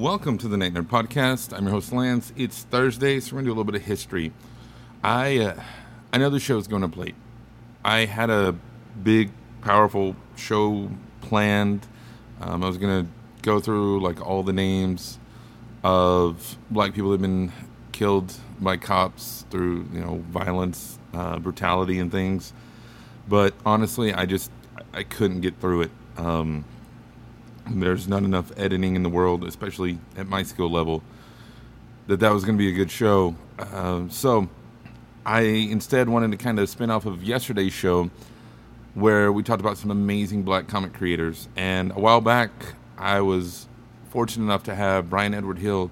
Welcome to the Night Nerd Podcast. I'm your host Lance. It's Thursday, so we're gonna do a little bit of history. I uh, I know the show is going to plate. I had a big, powerful show planned. Um, I was gonna go through like all the names of black people that have been killed by cops through you know violence, uh, brutality, and things. But honestly, I just I couldn't get through it. Um, there's not enough editing in the world, especially at my skill level, that that was going to be a good show. Uh, so I instead wanted to kind of spin off of yesterday's show where we talked about some amazing black comic creators. And a while back, I was fortunate enough to have Bryan Edward Hill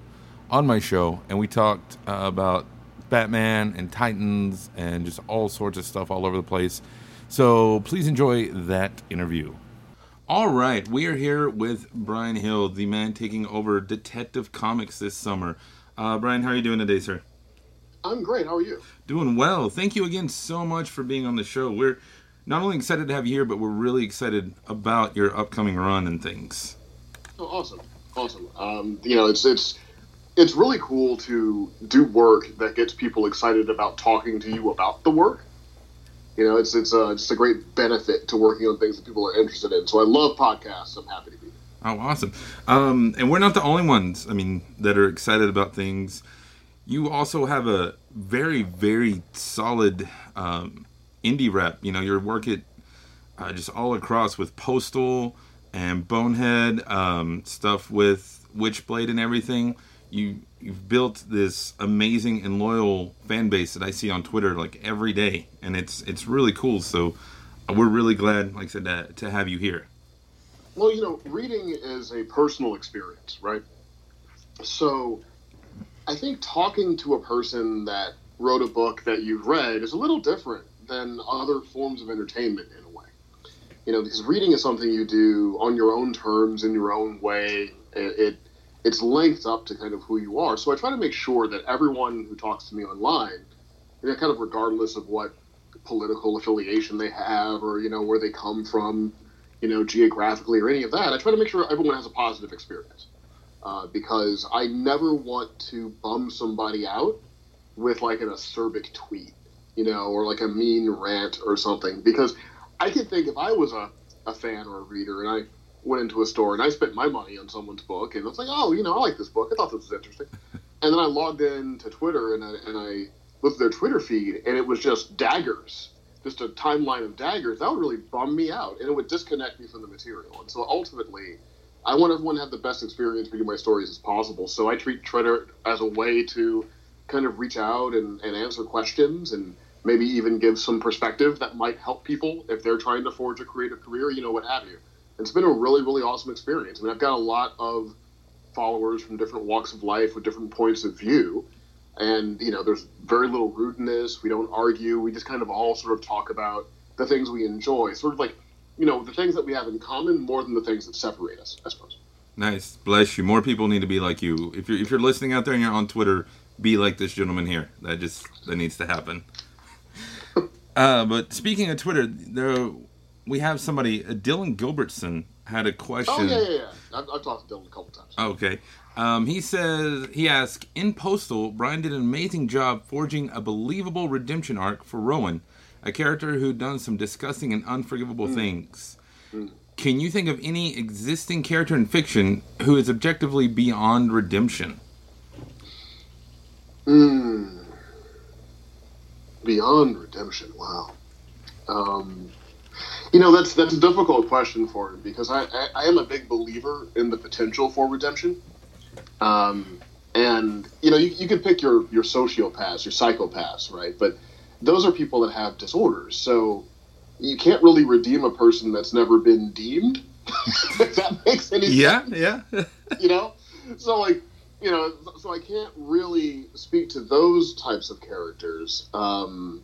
on my show, and we talked uh, about Batman and Titans and just all sorts of stuff all over the place. So please enjoy that interview. All right, we are here with Bryan Hill, the man taking over Detective Comics this summer. Uh, Bryan, how are you doing today, sir? I'm great. How are you? Doing well. Thank you again so much for being on the show. We're not only excited to have you here, but we're really excited about your upcoming run and things. Oh, awesome, awesome. Um, you know, it's it's it's really cool to do work that gets people excited about talking to you about the work. You know, it's it's a, just a great benefit to working on things that people are interested in. So I love podcasts. I'm happy to be. Oh, awesome! Um, and we're not the only ones. I mean, that are excited about things. You also have a very, very solid um, indie rep. You know, your work at uh, just all across with Postal and Bonehead um, stuff with Witchblade and everything. You you've built this amazing and loyal fan base that I see on Twitter like every day, and it's it's really cool. So uh, we're really glad, like I said, to, to have you here. Well, you know, reading is a personal experience, right? So I think talking to a person that wrote a book that you've read is a little different than other forms of entertainment in a way. You know, because reading is something you do on your own terms in your own way. It, it it's linked up to kind of who you are. So I try to make sure that everyone who talks to me online, you know, kind of regardless of what political affiliation they have or you know where they come from, you know, geographically or any of that, I try to make sure everyone has a positive experience. Uh, because I never want to bum somebody out with like an acerbic tweet, you know, or like a mean rant or something. Because I can think if I was a, a fan or a reader and I went into a store and I spent my money on someone's book and it's like, oh, you know, I like this book. I thought this was interesting. and then I logged in to Twitter and I, and I looked at their Twitter feed and it was just daggers, just a timeline of daggers. That would really bum me out and it would disconnect me from the material. And so ultimately, I want everyone to have the best experience reading my stories as possible. So I treat Twitter as a way to kind of reach out and, and answer questions and maybe even give some perspective that might help people if they're trying to forge a creative career, you know, what have you. It's been a really, really awesome experience. I mean, I've got a lot of followers from different walks of life with different points of view. And, you know, there's very little rudeness. We don't argue. We just kind of all sort of talk about the things we enjoy. Sort of like you know the things that we have in common more than the things that separate us i suppose Nice, bless you. More people need to be like you. If you're if you're listening out there and you're on Twitter, be like this gentleman here. That just that needs to happen. uh, but speaking of Twitter, there we have somebody. Uh, Dylan Gilbertson had a question. oh yeah yeah yeah i've, I've talked to dylan a couple times Okay. Um, he says he asked in Postal, Bryan did an amazing job forging a believable redemption arc for Rowan, a character who'd done some disgusting and unforgivable things. Can you think of any existing character in fiction who is objectively beyond redemption? Mm. Beyond redemption, wow. Um, you know, that's that's a difficult question for me because I, I, I am a big believer in the potential for redemption. Um, and you know, you, you could pick your your sociopaths, your psychopaths, right? But those are people that have disorders, so you can't really redeem a person that's never been deemed. if that makes any sense Yeah, yeah. you know so like you know, so I can't really speak to those types of characters. Um,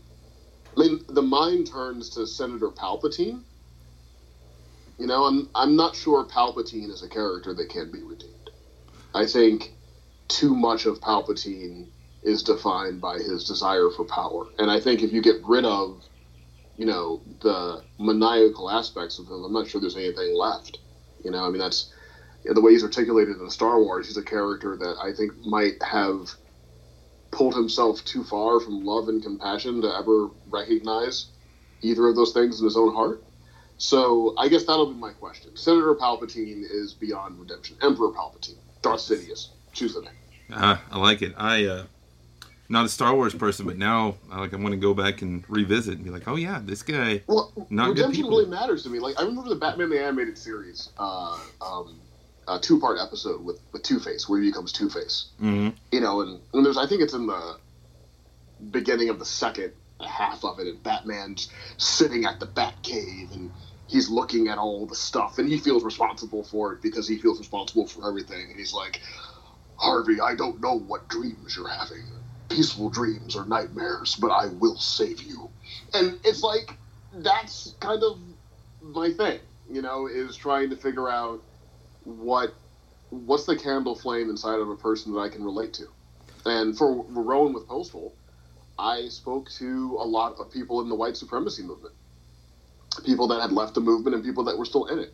I mean, the mind turns to Senator Palpatine. You know, I'm I'm not sure Palpatine is a character that can be redeemed. I think too much of Palpatine is defined by his desire for power, and I think if you get rid of, you know, the maniacal aspects of him, I'm not sure there's anything left. You know, I mean that's the way he's articulated in Star Wars. He's a character that I think might have pulled himself too far from love and compassion to ever recognize either of those things in his own heart. So I guess that'll be my question. Senator Palpatine is beyond redemption. Emperor Palpatine, Darth Sidious. Choose the name. Uh, I like it. I uh, not a Star Wars person, but now I like I want to go back and revisit and be like, oh yeah, this guy. Well, not redemption really matters to me. Like I remember the Batman the animated series, uh, um, a two part episode with with Two Face, where he becomes Two Face. hmm you know, and, and there's I think it's in the beginning of the second half of it, and Batman's sitting at the Batcave and he's looking at all the stuff, and he feels responsible for it because he feels responsible for everything, and he's like, Harvey, I don't know what dreams you're having, peaceful dreams or nightmares, but I will save you, and it's like that's kind of my thing, you know, is trying to figure out what what's the candle flame inside of a person that I can relate to. And for Rowan with Postal, I spoke to a lot of people in the white supremacy movement, people that had left the movement and people that were still in it,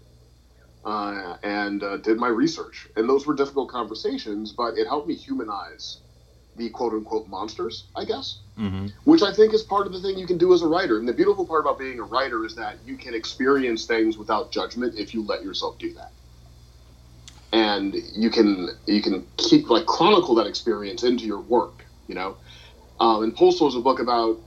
uh, and uh, did my research. And those were difficult conversations, but it helped me humanize the quote unquote monsters, I guess, hmm which I think is part of the thing you can do as a writer. And the beautiful part about being a writer is that you can experience things without judgment if you let yourself do that and you can you can keep like chronicle that experience into your work you know? Um, and postal is a book about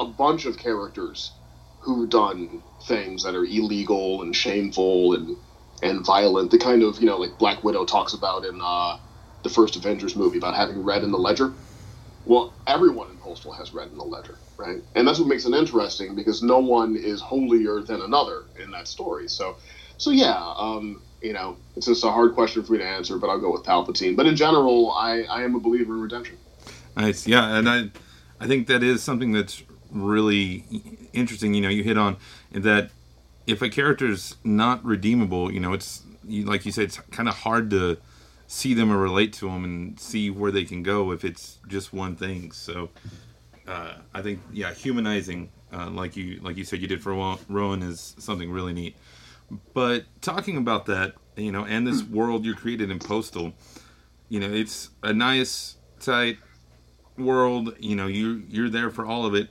a bunch of characters who've done things that are illegal and shameful and and violent. The kind of you know like black widow talks about in uh, the first avengers movie about having red in the ledger. Well everyone in postal has red in the ledger right? And that's what makes it interesting because no one is holier than another in that story. So so yeah um, you know, it's just a hard question for me to answer, but I'll go with Palpatine. But in general, I, I am a believer in redemption. Nice, yeah, and I, I think that is something that's really interesting. You know, you hit on that if a character's not redeemable, you know, it's like you said, it's kind of hard to see them or relate to them and see where they can go if it's just one thing. So, uh, I think yeah, humanizing, uh, like you like you said you did for Rowan, is something really neat. But talking about that, you know, and this world you created in Postal, you know, it's a nice, tight world. You know, you you're there for all of it.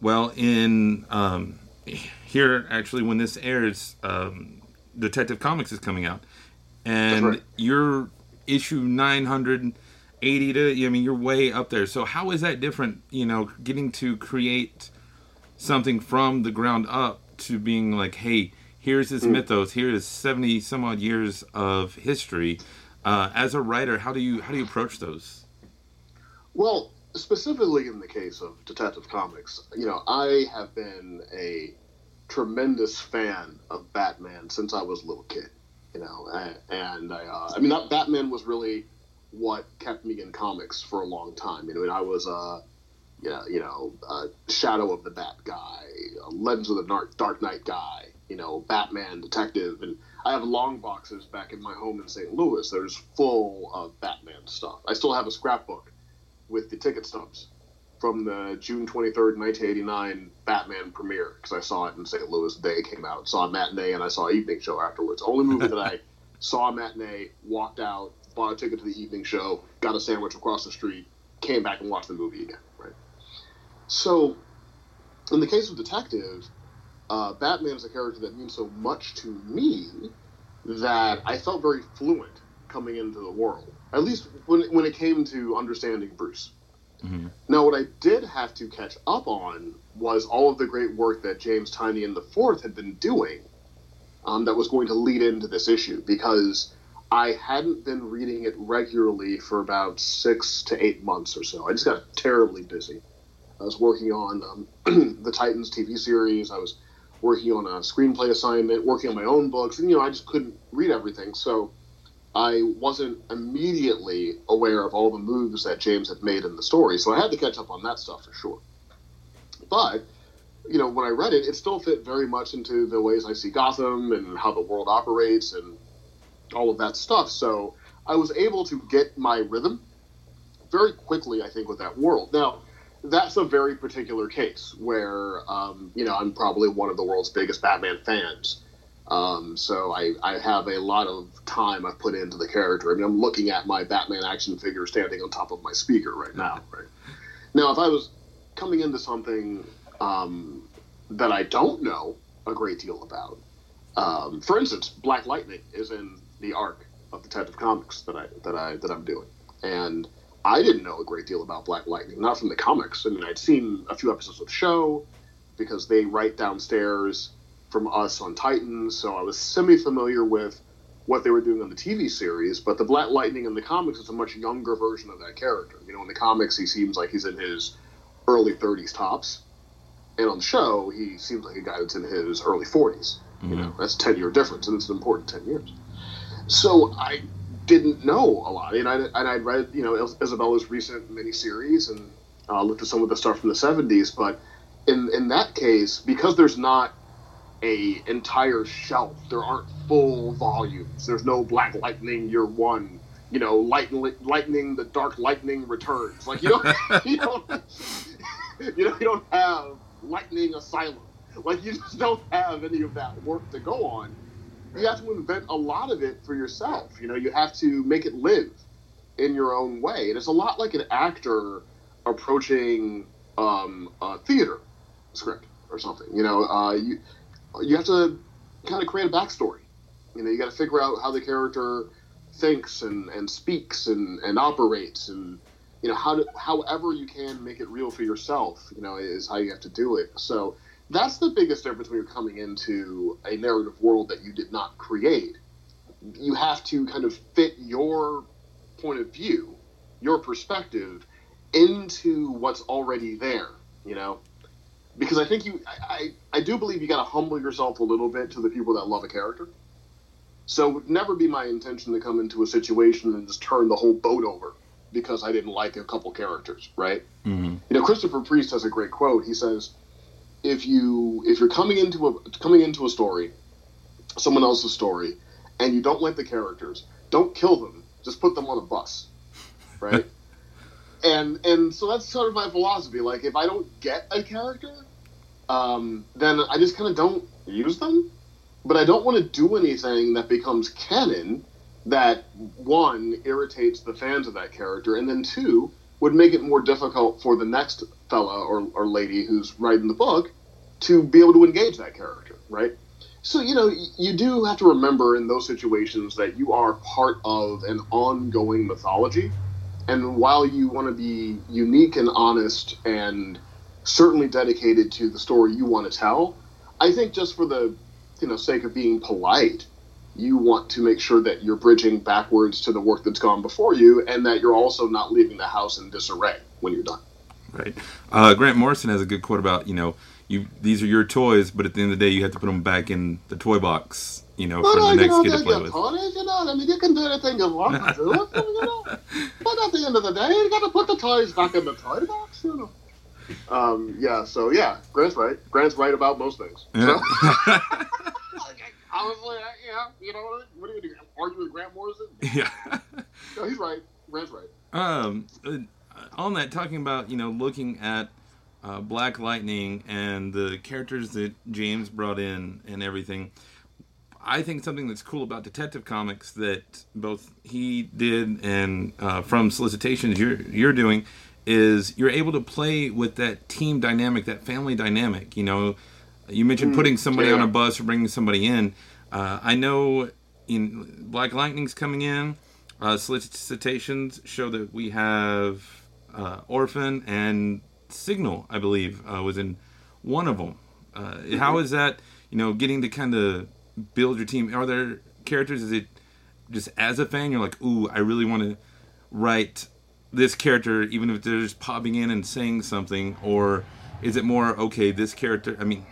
Well, in um, here, actually, when this airs, um, Detective Comics is coming out, and right. you're issue nine hundred eighty to. I mean, you're way up there. So how is that different? You know, getting to create something from the ground up to being like, hey, here's this mythos, here is seventy some odd years of history. Uh, as a writer, how do you how do you approach those? Well, specifically in the case of Detective Comics, you know, I have been a tremendous fan of Batman since I was a little kid. You know, and, and I, uh, I mean, that Batman was really what kept me in comics for a long time. You know, and I was a, you know, you know, a Shadow of the Bat guy, a Legends of the Dark, Dark Knight guy. You know, Batman detective, and I have long boxes back in my home in St. Louis. There's full of Batman stuff. I still have a scrapbook with the ticket stubs from the June 23rd, 1989 Batman premiere because I saw it in St. Louis the day it came out. Saw a matinee and I saw an evening show afterwards. Only movie that I saw a matinee, walked out, bought a ticket to the evening show, got a sandwich across the street, came back and watched the movie again. Right. So, in the case of Detective, uh, Batman is a character that means so much to me that I felt very fluent coming into the world. At least when when it came to understanding Bruce. Mhm. Now, what I did have to catch up on was all of the great work that James Tynion the Fourth had been doing um, that was going to lead into this issue because I hadn't been reading it regularly for about six to eight months or so. I just got terribly busy. I was working on um, the Titans TV series. I was working on a screenplay assignment, working on my own books, and you know I just couldn't read everything. So I wasn't immediately aware of all the moves that James had made in the story, so I had to catch up on that stuff for sure. But you know, when I read it, it still fit very much into the ways I see Gotham and how the world operates and all of that stuff. So I was able to get my rhythm very quickly, I think, with that world. Now, that's a very particular case where, um, you know, I'm probably one of the world's biggest Batman fans. Um, so I, I have a lot of time I've put into the character. I mean, I'm looking at my Batman action figure standing on top of my speaker right now. Right now, if I was coming into something um, that I don't know a great deal about. Um, for instance, Black Lightning is in the arc of the Detective Comics that I that I that I'm doing, and I didn't know a great deal about Black Lightning, not from the comics. I mean, I'd seen a few episodes of the show because they write downstairs from us on Titans, so I was semi familiar with what they were doing on the TV series. But the Black Lightning in the comics is a much younger version of that character. You know, in the comics, he seems like he's in his early 30s tops and on the show, he seems like a guy that's in his early 40s. Mm-hmm. You know, that's a 10 year difference, and it's an important 10 years. So I didn't know a lot, and I and I'd read you know Isabella's recent miniseries and uh, looked at some of the stuff from the 70s, but in in that case, because there's not a entire shelf, there aren't full volumes. There's no Black Lightning Year One you know, lightning, lightning, the dark lightning returns. Like you don't, you don't, you know, you don't have Lightning Asylum. Like you just don't have any of that work to go on. You have to invent a lot of it for yourself. You know, you have to make it live in your own way. And it's a lot like an actor approaching um, a theater script or something. You know, uh, you you have to kind of create a backstory. You know, you got to figure out how the character thinks and, and speaks and, and operates and you know how to however you can make it real for yourself you know is how you have to do it so that's the biggest difference when you're coming into a narrative world that you did not create you have to kind of fit your point of view your perspective into what's already there you know because i think you i i, I do believe you got to humble yourself a little bit to the people that love a character so it would never be my intention to come into a situation and just turn the whole boat over because I didn't like a couple characters, right? Mm-hmm. You know, Christopher Priest has a great quote. He says, "If you if you're coming into a coming into a story, someone else's story, and you don't like the characters, don't kill them. Just put them on a bus, right?" and and so that's sort of my philosophy. Like, if I don't get a character, um, then I just kind of don't use them. But I don't want to do anything that becomes canon that one irritates the fans of that character, and then two would make it more difficult for the next fella or, or lady who's writing the book to be able to engage that character, right? So you know you do have to remember in those situations that you are part of an ongoing mythology, and while you want to be unique and honest and certainly dedicated to the story you want to tell, I think just for the you know sake of being polite you want to make sure that you're bridging backwards to the work that's gone before you and that you're also not leaving the house in disarray when you're done. Right. Uh, Grant Morrison has a good quote about, you know, you these are your toys, but at the end of the day, you have to put them back in the toy box, you know, for the next kid to play with. Toys, you know, I mean, you can do anything you want to do with them, you know. But at the end of the day, you got to put the toys back in the toy box, you know. Um, yeah, so yeah, Grant's right. Grant's right about most things. Yeah. So. honestly, yeah, you know, what are you doing? Argue with Grant Morrison? Yeah. no, he's right. Grant's right. Um, uh, on that, talking about you know looking at uh, Black Lightning and the characters that James brought in and everything. I think something that's cool about Detective Comics that both he did and uh, from solicitations you're you're doing is you're able to play with that team dynamic, that family dynamic. You know, you mentioned mm, putting somebody yeah. on a bus or bringing somebody in. Uh, I know in Black Lightning's coming in. Uh, solicitations show that we have uh, Orphan and Signal, I believe, uh, was in one of them. Uh. How is that, you know, getting to kind of build your team? Are there characters? Is it just as a fan, you're like, ooh, I really want to write this character, even if they're just popping in and saying something? Or is it more, okay, this character, I mean,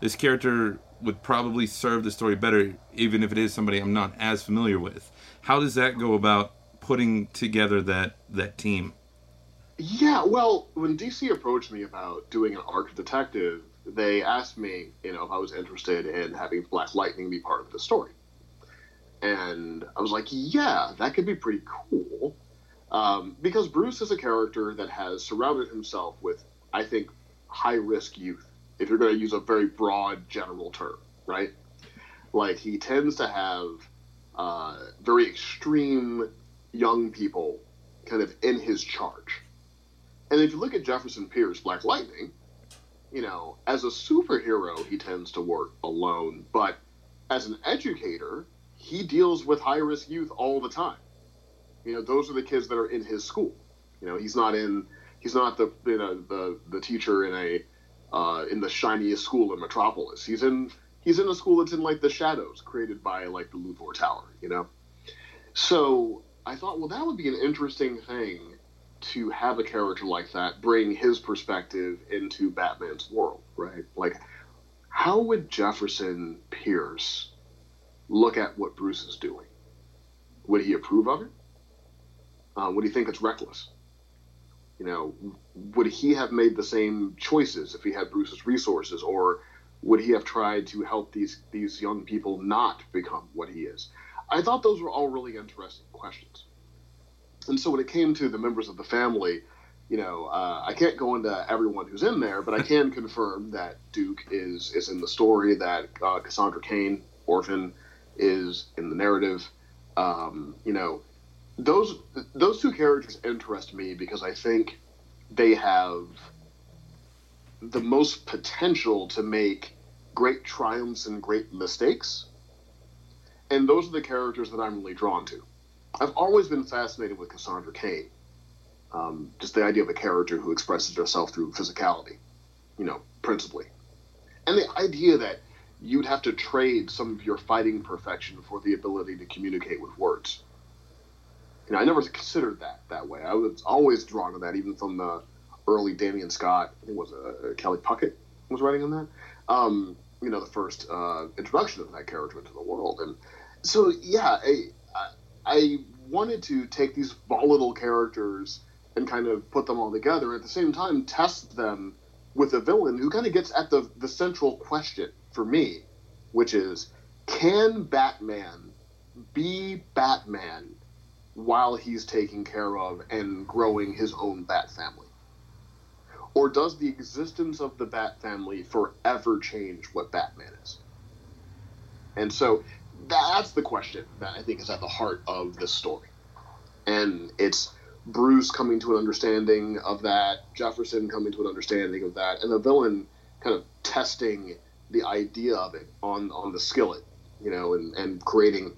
this character would probably serve the story better, even if it is somebody I'm not as familiar with. How does that go about putting together that that team? Yeah, well, when DC approached me about doing an arc detective, they asked me, you know, if I was interested in having Black Lightning be part of the story. And I was like, yeah, that could be pretty cool. Um, because Bruce is a character that has surrounded himself with, I think, high risk youth, if you're going to use a very broad general term, right? Like, he tends to have uh, very extreme young people kind of in his charge. And if you look at Jefferson Pierce, Black Lightning, you know, as a superhero, he tends to work alone, but as an educator, he deals with high risk youth all the time. You know, those are the kids that are in his school. You know, he's not in he's not the you know the the teacher in a uh, in the shiniest school in Metropolis. He's in he's in a school that's in like the shadows created by like the Luthor Tower. You know, so I thought, well, that would be an interesting thing to have a character like that bring his perspective into Batman's world, right? Like, how would Jefferson Pierce look at what Bruce is doing? Would he approve of it? Uh, would he think it's reckless? You know, would he have made the same choices if he had Bruce's resources, or would he have tried to help these these young people not become what he is? I thought those were all really interesting questions. And so when it came to the members of the family, you know, uh, I can't go into everyone who's in there, but I can confirm that Duke is is in the story, that uh, Cassandra Cain, Orphan, is in the narrative. Um, you know, those those two characters interest me because I think they have the most potential to make great triumphs and great mistakes. And those are the characters that I'm really drawn to. I've always been fascinated with Cassandra Cain. Um, just the idea of a character who expresses herself through physicality, you know, principally. And the idea that you'd have to trade some of your fighting perfection for the ability to communicate with words. You know, I never considered that that way. I was always drawn to that, even from the early Damion Scott. I think it was uh, Kelley Puckett was writing on that. Um, you know, the first uh, introduction of that character into the world, and so yeah, I, I wanted to take these volatile characters and kind of put them all together, and at the same time test them with a villain who kind of gets at the the central question for me, which is, can Batman be Batman while he's taking care of and growing his own Bat family? Or does the existence of the Bat family forever change what Batman is? And so that's the question that I think is at the heart of this story. And it's Bruce coming to an understanding of that, Jefferson coming to an understanding of that, and the villain kind of testing the idea of it on, on the skillet, you know, and, and creating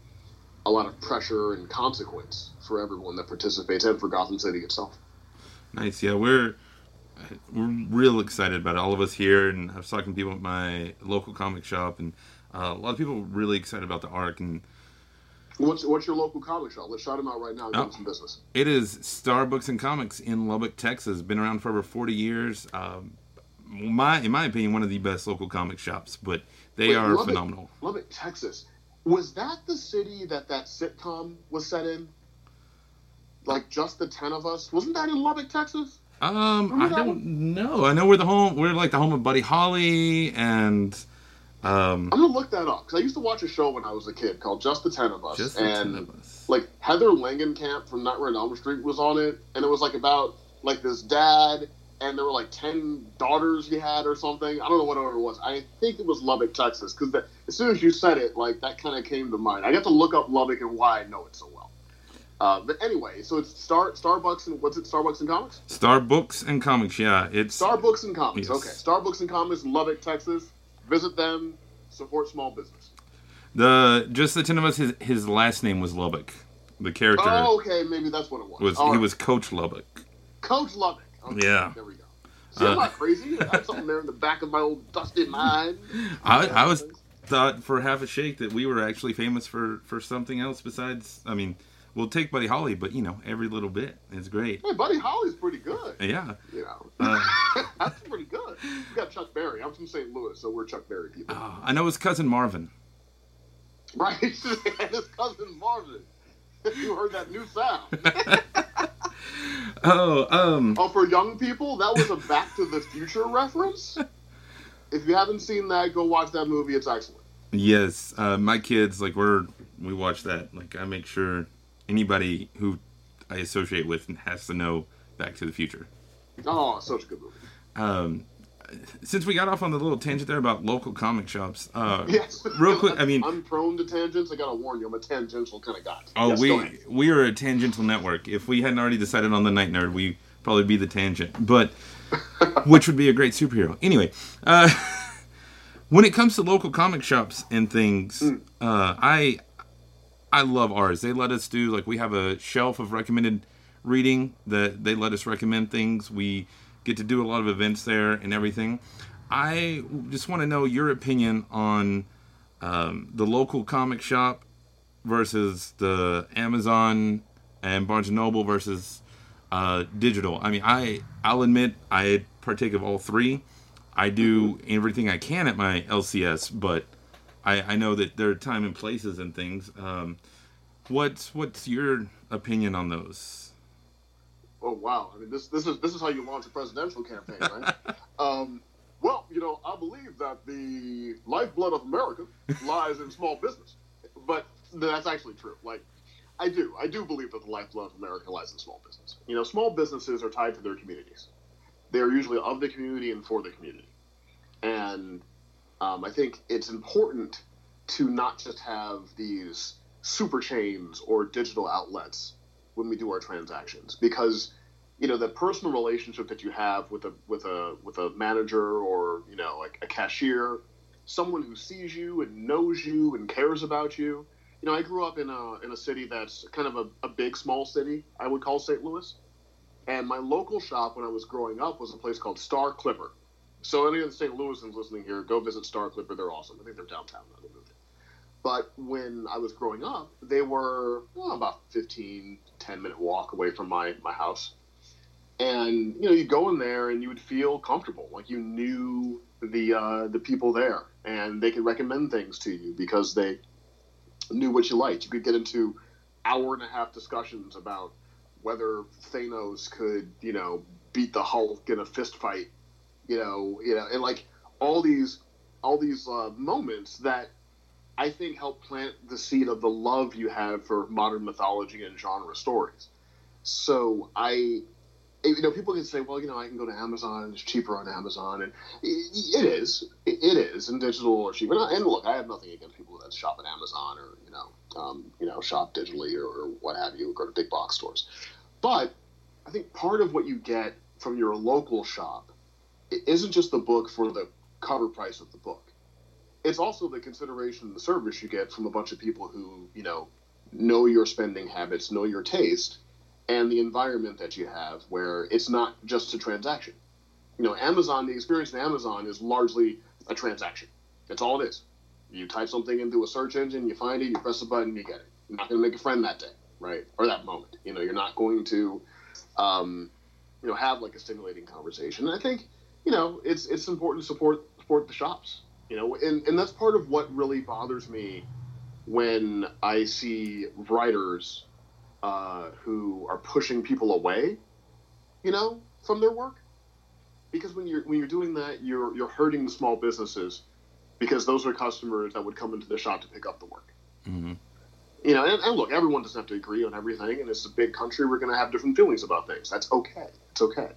a lot of pressure and consequence for everyone that participates and for Gotham City itself. Nice. Yeah, we're we're real excited about it. All of us here, and I was talking to people at my local comic shop, and uh, a lot of people really excited about the arc. And what's what's your local comic shop? Let's shout them out right now. And oh, some business. It is Star Books and Comics in Lubbock, Texas. Been around for over forty years. Um, my in my opinion, one of the best local comic shops. But they Wait, are Lubbock, phenomenal. Lubbock, Texas. Was that the city that that sitcom was set in? Like just the ten of us? Wasn't that in Lubbock, Texas? Um, I don't one? know. I know we're the home. We're like the home of Buddy Holly, and um, I'm gonna look that up because I used to watch a show when I was a kid called Just the Ten of Us, Just and the Ten of Us. like Heather Langenkamp from Nightmare on Elm Street was on it, and it was like about like this dad, and there were like ten daughters he had or something. I don't know what order it was. I think it was Lubbock, Texas, because as soon as you said it, like that kind of came to mind. I got to look up Lubbock and why I know it so well. Uh, but anyway, so it's Star Starbucks and what's it? Star Books and Comics. Star Books and Comics, yeah, it's Star Books and Comics. Yes. Okay, Star Books and Comics Lubbock, Texas. Visit them. Support small business. The just the ten of us. His his last name was Lubbock. The character. Oh, okay, maybe that's what it was. Was All he right. was Coach Lubbock? Coach Lubbock. Okay, yeah. There we go. See, uh, I'm not crazy. I have something there in the back of my old dusty mind. I, I was thought for half a shake that we were actually famous for for something else besides. I mean we'll take Buddy Holly, but you know, every little bit is great. Hey, Buddy Holly's pretty good. Yeah. You know. Uh, That's pretty good. We got Chuck Berry. I'm from St. Louis, so we're Chuck Berry people. Oh, I know his cousin Marvin. Right, and his cousin Marvin. You heard that new sound. Oh, um, oh, for young people, that was a Back to the Future reference. If you haven't seen that, go watch that movie. It's excellent. yes, uh, my kids like we're we watch that. Like I make sure anybody who I associate with has to know Back to the Future. Oh, such a good movie. Um, since we got off on the little tangent there about local comic shops, uh, Yes. real quick, I mean, I'm prone to tangents. I gotta warn you, I'm a tangential kind of guy. Oh, Yes, we we are a tangential network. If we hadn't already decided on the Night Nerd, we probably be the tangent, but which would be a great superhero. Anyway, uh, when it comes to local comic shops and things, Hmm. uh, I I love ours. They let us do like we have a shelf of recommended reading that they let us recommend things. We get to do a lot of events there and everything. I just want to know your opinion on um, the local comic shop versus the Amazon and Barnes and Noble versus uh, digital. I mean, I I'll admit I partake of all three. I do everything I can at my LCS, but I, I know that there are time and places and things. Um, what's what's your opinion on those? Oh wow! I mean, this this is this is how you launch a presidential campaign, right? um, well, you know, I believe that the lifeblood of America lies in small business, but that's actually true. Like, I do, I do believe that the lifeblood of America lies in small business. You know, small businesses are tied to their communities. They are usually of the community and for the community, and um, I think it's important to not just have these super chains or digital outlets when we do our transactions because you know the personal relationship that you have with a with a with a manager or you know like a cashier someone who sees you and knows you and cares about you. You know i grew up in a in a city that's kind of a, a big small city i would call st louis. And my local shop when i was growing up was a place called star clipper so any of the st louisans listening here go visit star clipper they're awesome i think they're downtown now they moved but when I was growing up, they were well, about 15, 10 minute walk away from my, my house. And, you know, you go in there and you would feel comfortable. Like you knew the, uh, the people there and they could recommend things to you because they knew what you liked. You could get into hour and a half discussions about whether Thanos could, you know, beat the Hulk in a fist fight, you know, you know, and like all these, all these uh, moments that I think help plant the seed of the love you have for modern mythology and genre stories. So I, you know, people can say, well, you know, I can go to Amazon; and it's cheaper on Amazon, and it is, it is, and digital or cheaper. And look, I have nothing against people that shop at Amazon or you know, um, you know, shop digitally or, or what have you, or go to big box stores. But I think part of what you get from your local shop it isn't just the book for the cover price of the book. It's also the consideration and the service you get from a bunch of people who you know know your spending habits know your taste and the environment that you have where it's not just a transaction. You know amazon the experience in amazon is largely a transaction. That's all it is. You type something into a search engine you find it you press a button you get it. You're not going to make a friend that day right? Or that moment. You know you're not going to um, you know have like a stimulating conversation. And i think you know it's it's important to support support the shops you know and, and that's part of what really bothers me when i see writers uh, who are pushing people away you know from their work. Because when you're when you're doing that you're you're hurting the small businesses because those are customers that would come into the shop to pick up the work. Mm-hmm. you know and, and look everyone doesn't have to agree on everything and it's a big country we're going to have different feelings about things. That's okay. It's okay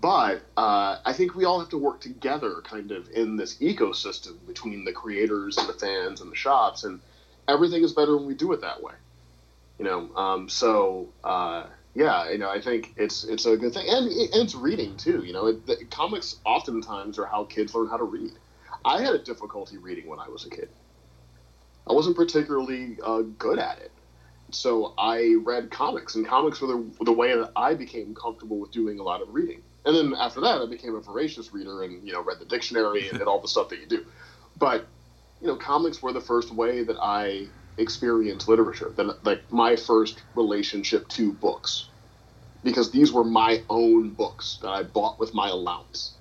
but uh, I think we all have to work together, kind of in this ecosystem between the creators and the fans and the shops, and everything is better when we do it that way. You know, um, so uh, yeah, you know, I think it's it's a good thing, and, and it's reading too. You know, it, the, comics oftentimes are how kids learn how to read. I had a difficulty reading when I was a kid. I wasn't particularly uh, good at it. So I read comics, and comics were the, the way that I became comfortable with doing a lot of reading. And then after that, I became a voracious reader and you know read the dictionary and did all the stuff that you do. But you know, comics were the first way that I experienced literature. That like my first relationship to books, because these were my own books that I bought with my allowance.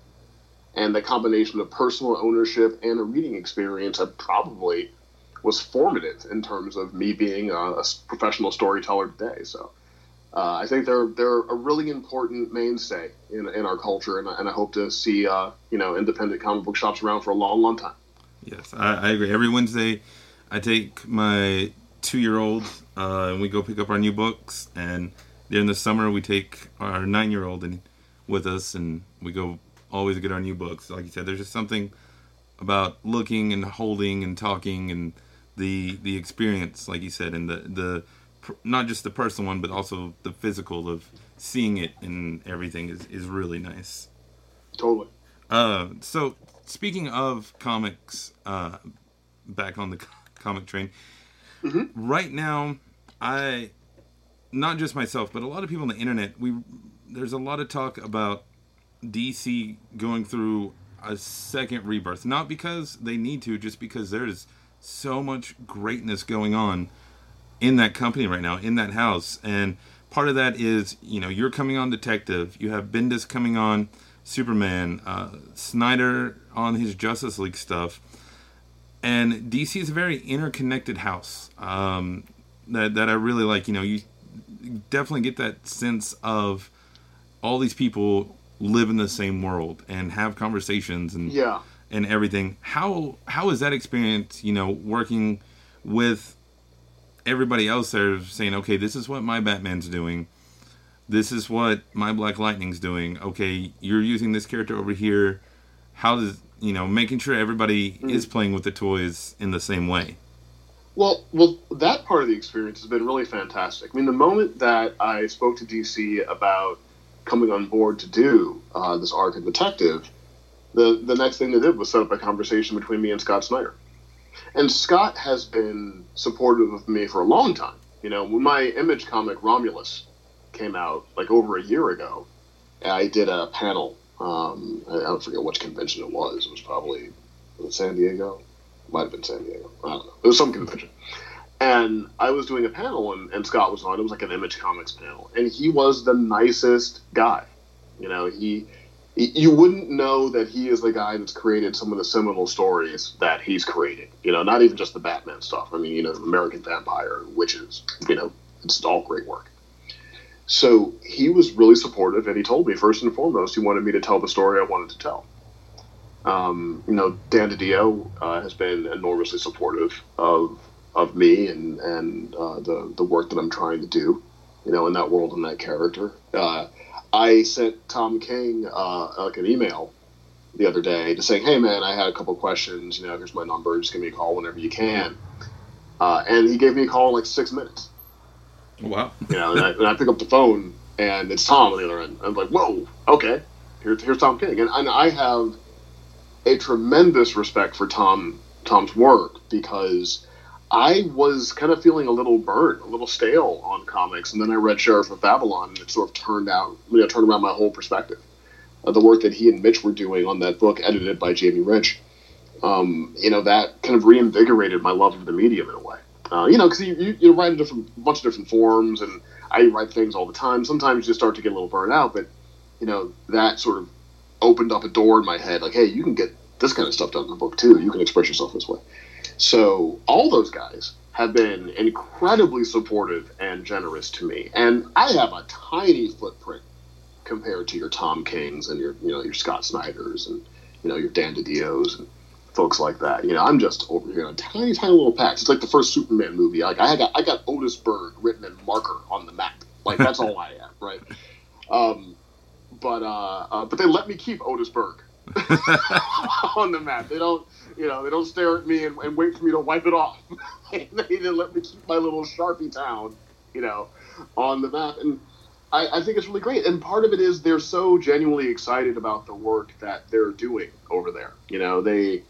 and the combination of personal ownership and a reading experience that probably was formative in terms of me being a, a professional storyteller today. So uh, I think they're they're a really important mainstay in, in our culture, and, and I hope to see uh, you know independent comic book shops around for a long, long time. Yes, I, I agree. Every Wednesday, I take my two-year-old uh, and we go pick up our new books, and during the summer we take our nine-year-old and with us, and we go always get our new books. Like you said, there's just something about looking and holding and talking and the the experience, like you said, and the the not just the personal one, but also the physical of seeing it and everything is is really nice. Totally. Uh, so speaking of comics, uh, back on the comic train. Mm-hmm. Right now, I not just myself, but a lot of people on the internet. We there's a lot of talk about DC going through a second rebirth, not because they need to, just because there's so much greatness going on in that company right now, in that house, and part of that is you know you're coming on Detective, you have Bendis coming on Superman, uh, Snyder on his Justice League stuff, and DC is a very interconnected house um, that that I really like. You know, you definitely get that sense of all these people live in the same world and have conversations and yeah and everything. How how is that experience? You know, working with everybody else there, saying, okay, this is what my Batman's doing. This is what my Black Lightning's doing. Okay, you're using this character over here. How does you know making sure everybody mm. is playing with the toys in the same way? Well, well, that part of the experience has been really fantastic. I mean, the moment that I spoke to DC about coming on board to do uh, this arc of Detective, the the next thing they did was set up a conversation between me and Scott Snyder. And Scott has been supportive of me for a long time. You know, when my image comic Romulus came out like over a year ago, I did a panel. Um, I, don't forget which convention it was. It was probably was it San Diego. Might have been San Diego. I don't know. It was some convention. And I was doing a panel, and, and Scott was on. It was like an Image Comics panel, and he was the nicest guy. You know, he you wouldn't know that he is the guy that's created some of the seminal stories that he's created. You know, not even just the Batman stuff. I mean, you know, American Vampire, Witches. You know, it's all great work. So he was really supportive, and he told me first and foremost he wanted me to tell the story I wanted to tell. Um, you know, Dan DiDio uh, has been enormously supportive of of me and and uh, the the work that I'm trying to do. You know, in that world and that character. Uh, I sent Tom King uh, like an email the other day to saying, "Hey man, I had a couple questions. You know, here's my number. Just give me a call whenever you can." Uh, and he gave me a call in like six minutes. Wow. You know, and I, and I, pick up the phone and it's Tom on the other end. I'm like, "Whoa, okay, Here, here's Tom King," and, and I have a tremendous respect for Tom Tom's work because I was kind of feeling a little burnt, a little stale on comics, and then I read Sheriff of Babylon, and it sort of turned out, you know, turned around my whole perspective. Uh, the work that he and Mitch were doing on that book, edited by Jamie Rich, um, you know, that kind of reinvigorated my love of the medium in a way. Uh, you know, because you, you, you, write in different, bunch of different forms, and I write things all the time. Sometimes you start to get a little burnt out, but you know, that sort of opened up a door in my head, like, hey, you can get this kind of stuff done in a book too. You can express yourself this way. So all those guys have been incredibly supportive and generous to me, and I have a tiny footprint compared to your Tom Kings and your you know your Scott Snyders and you know your Dan DiDios and folks like that. You know, I'm just over here in a tiny, tiny little patch. It's like the first Superman movie. Like I got I got Otisburg written in marker on the map. Like that's all I am, right? Um, but uh, uh, but they let me keep Otis Otisburg on the map. They don't you know, they don't stare at me and, and wait for me to wipe it off. they didn't let me keep my little Sharpie town, you know, on the map. And I, I think it's really great. And part of it is they're so genuinely excited about the work that they're doing over there. You know, they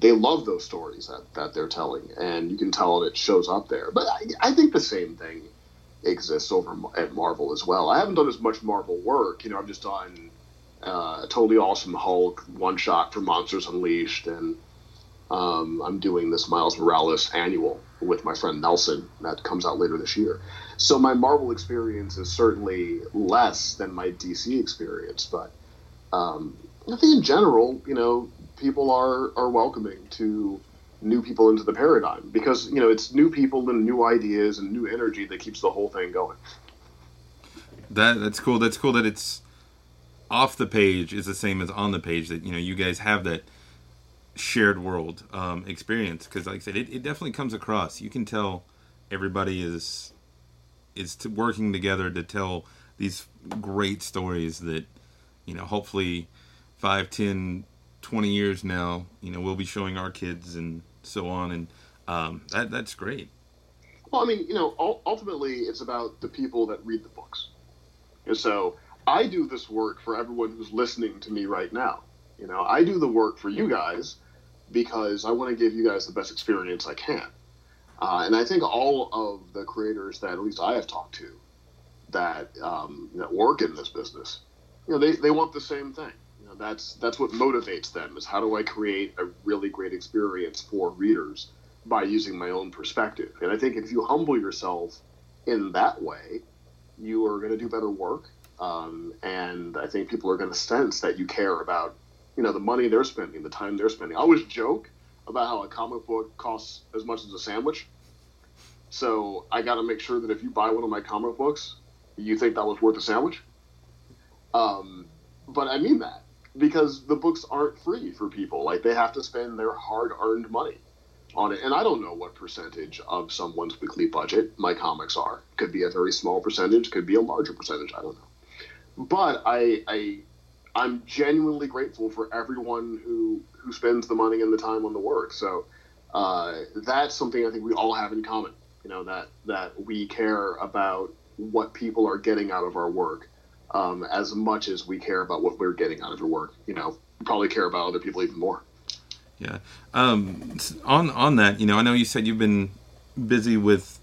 they love those stories that, that they're telling, and you can tell it shows up there. But I, I think the same thing exists over at Marvel as well. I haven't done as much Marvel work. You know, I've just done uh, a totally awesome Hulk one shot for Monsters Unleashed, and um, I'm doing this Miles Morales annual with my friend Nelson that comes out later this year. So my Marvel experience is certainly less than my DC experience, but um, I think in general, you know, people are are welcoming to new people into the paradigm because you know it's new people and new ideas and new energy that keeps the whole thing going. That that's cool. That's cool that it's off the page is the same as on the page. That you know you guys have that shared world um, experience because, like I said, it, it definitely comes across. You can tell everybody is is to working together to tell these great stories that you know hopefully 5 10 20 years now you know we'll be showing our kids and so on. And um, that that's great. Well i mean you know ultimately it's about the people that read the books. And so i do this work for everyone who's listening to me right now. You know i do the work for you guys because i want to give you guys the best experience i can uh, and I think all of the creators that at least I have talked to that um, that work in this business, you know, they, they want the same thing. You know, that's that's what motivates them is how do I create a really great experience for readers by using my own perspective. And I think if you humble yourself in that way, you are going to do better work. Um, and I think people are going to sense that you care about, you know, the money they're spending, the time they're spending. I always joke about how a comic book costs as much as a sandwich. So I got to make sure that if you buy one of my comic books, you think that was worth a sandwich. Um, but I mean that because the books aren't free for people. Like they have to spend their hard-earned money on it. And I don't know what percentage of someone's weekly budget my comics are. Could be a very small percentage. Could be a larger percentage. I don't know. But I, I I'm genuinely grateful for everyone who who spends the money and the time on the work. So uh, that's something I think we all have in common. You know that that we care about what people are getting out of our work um, as much as we care about what we're getting out of our work. You know, probably care about other people even more. Yeah. Um, on on that, you know, I know you said you've been busy with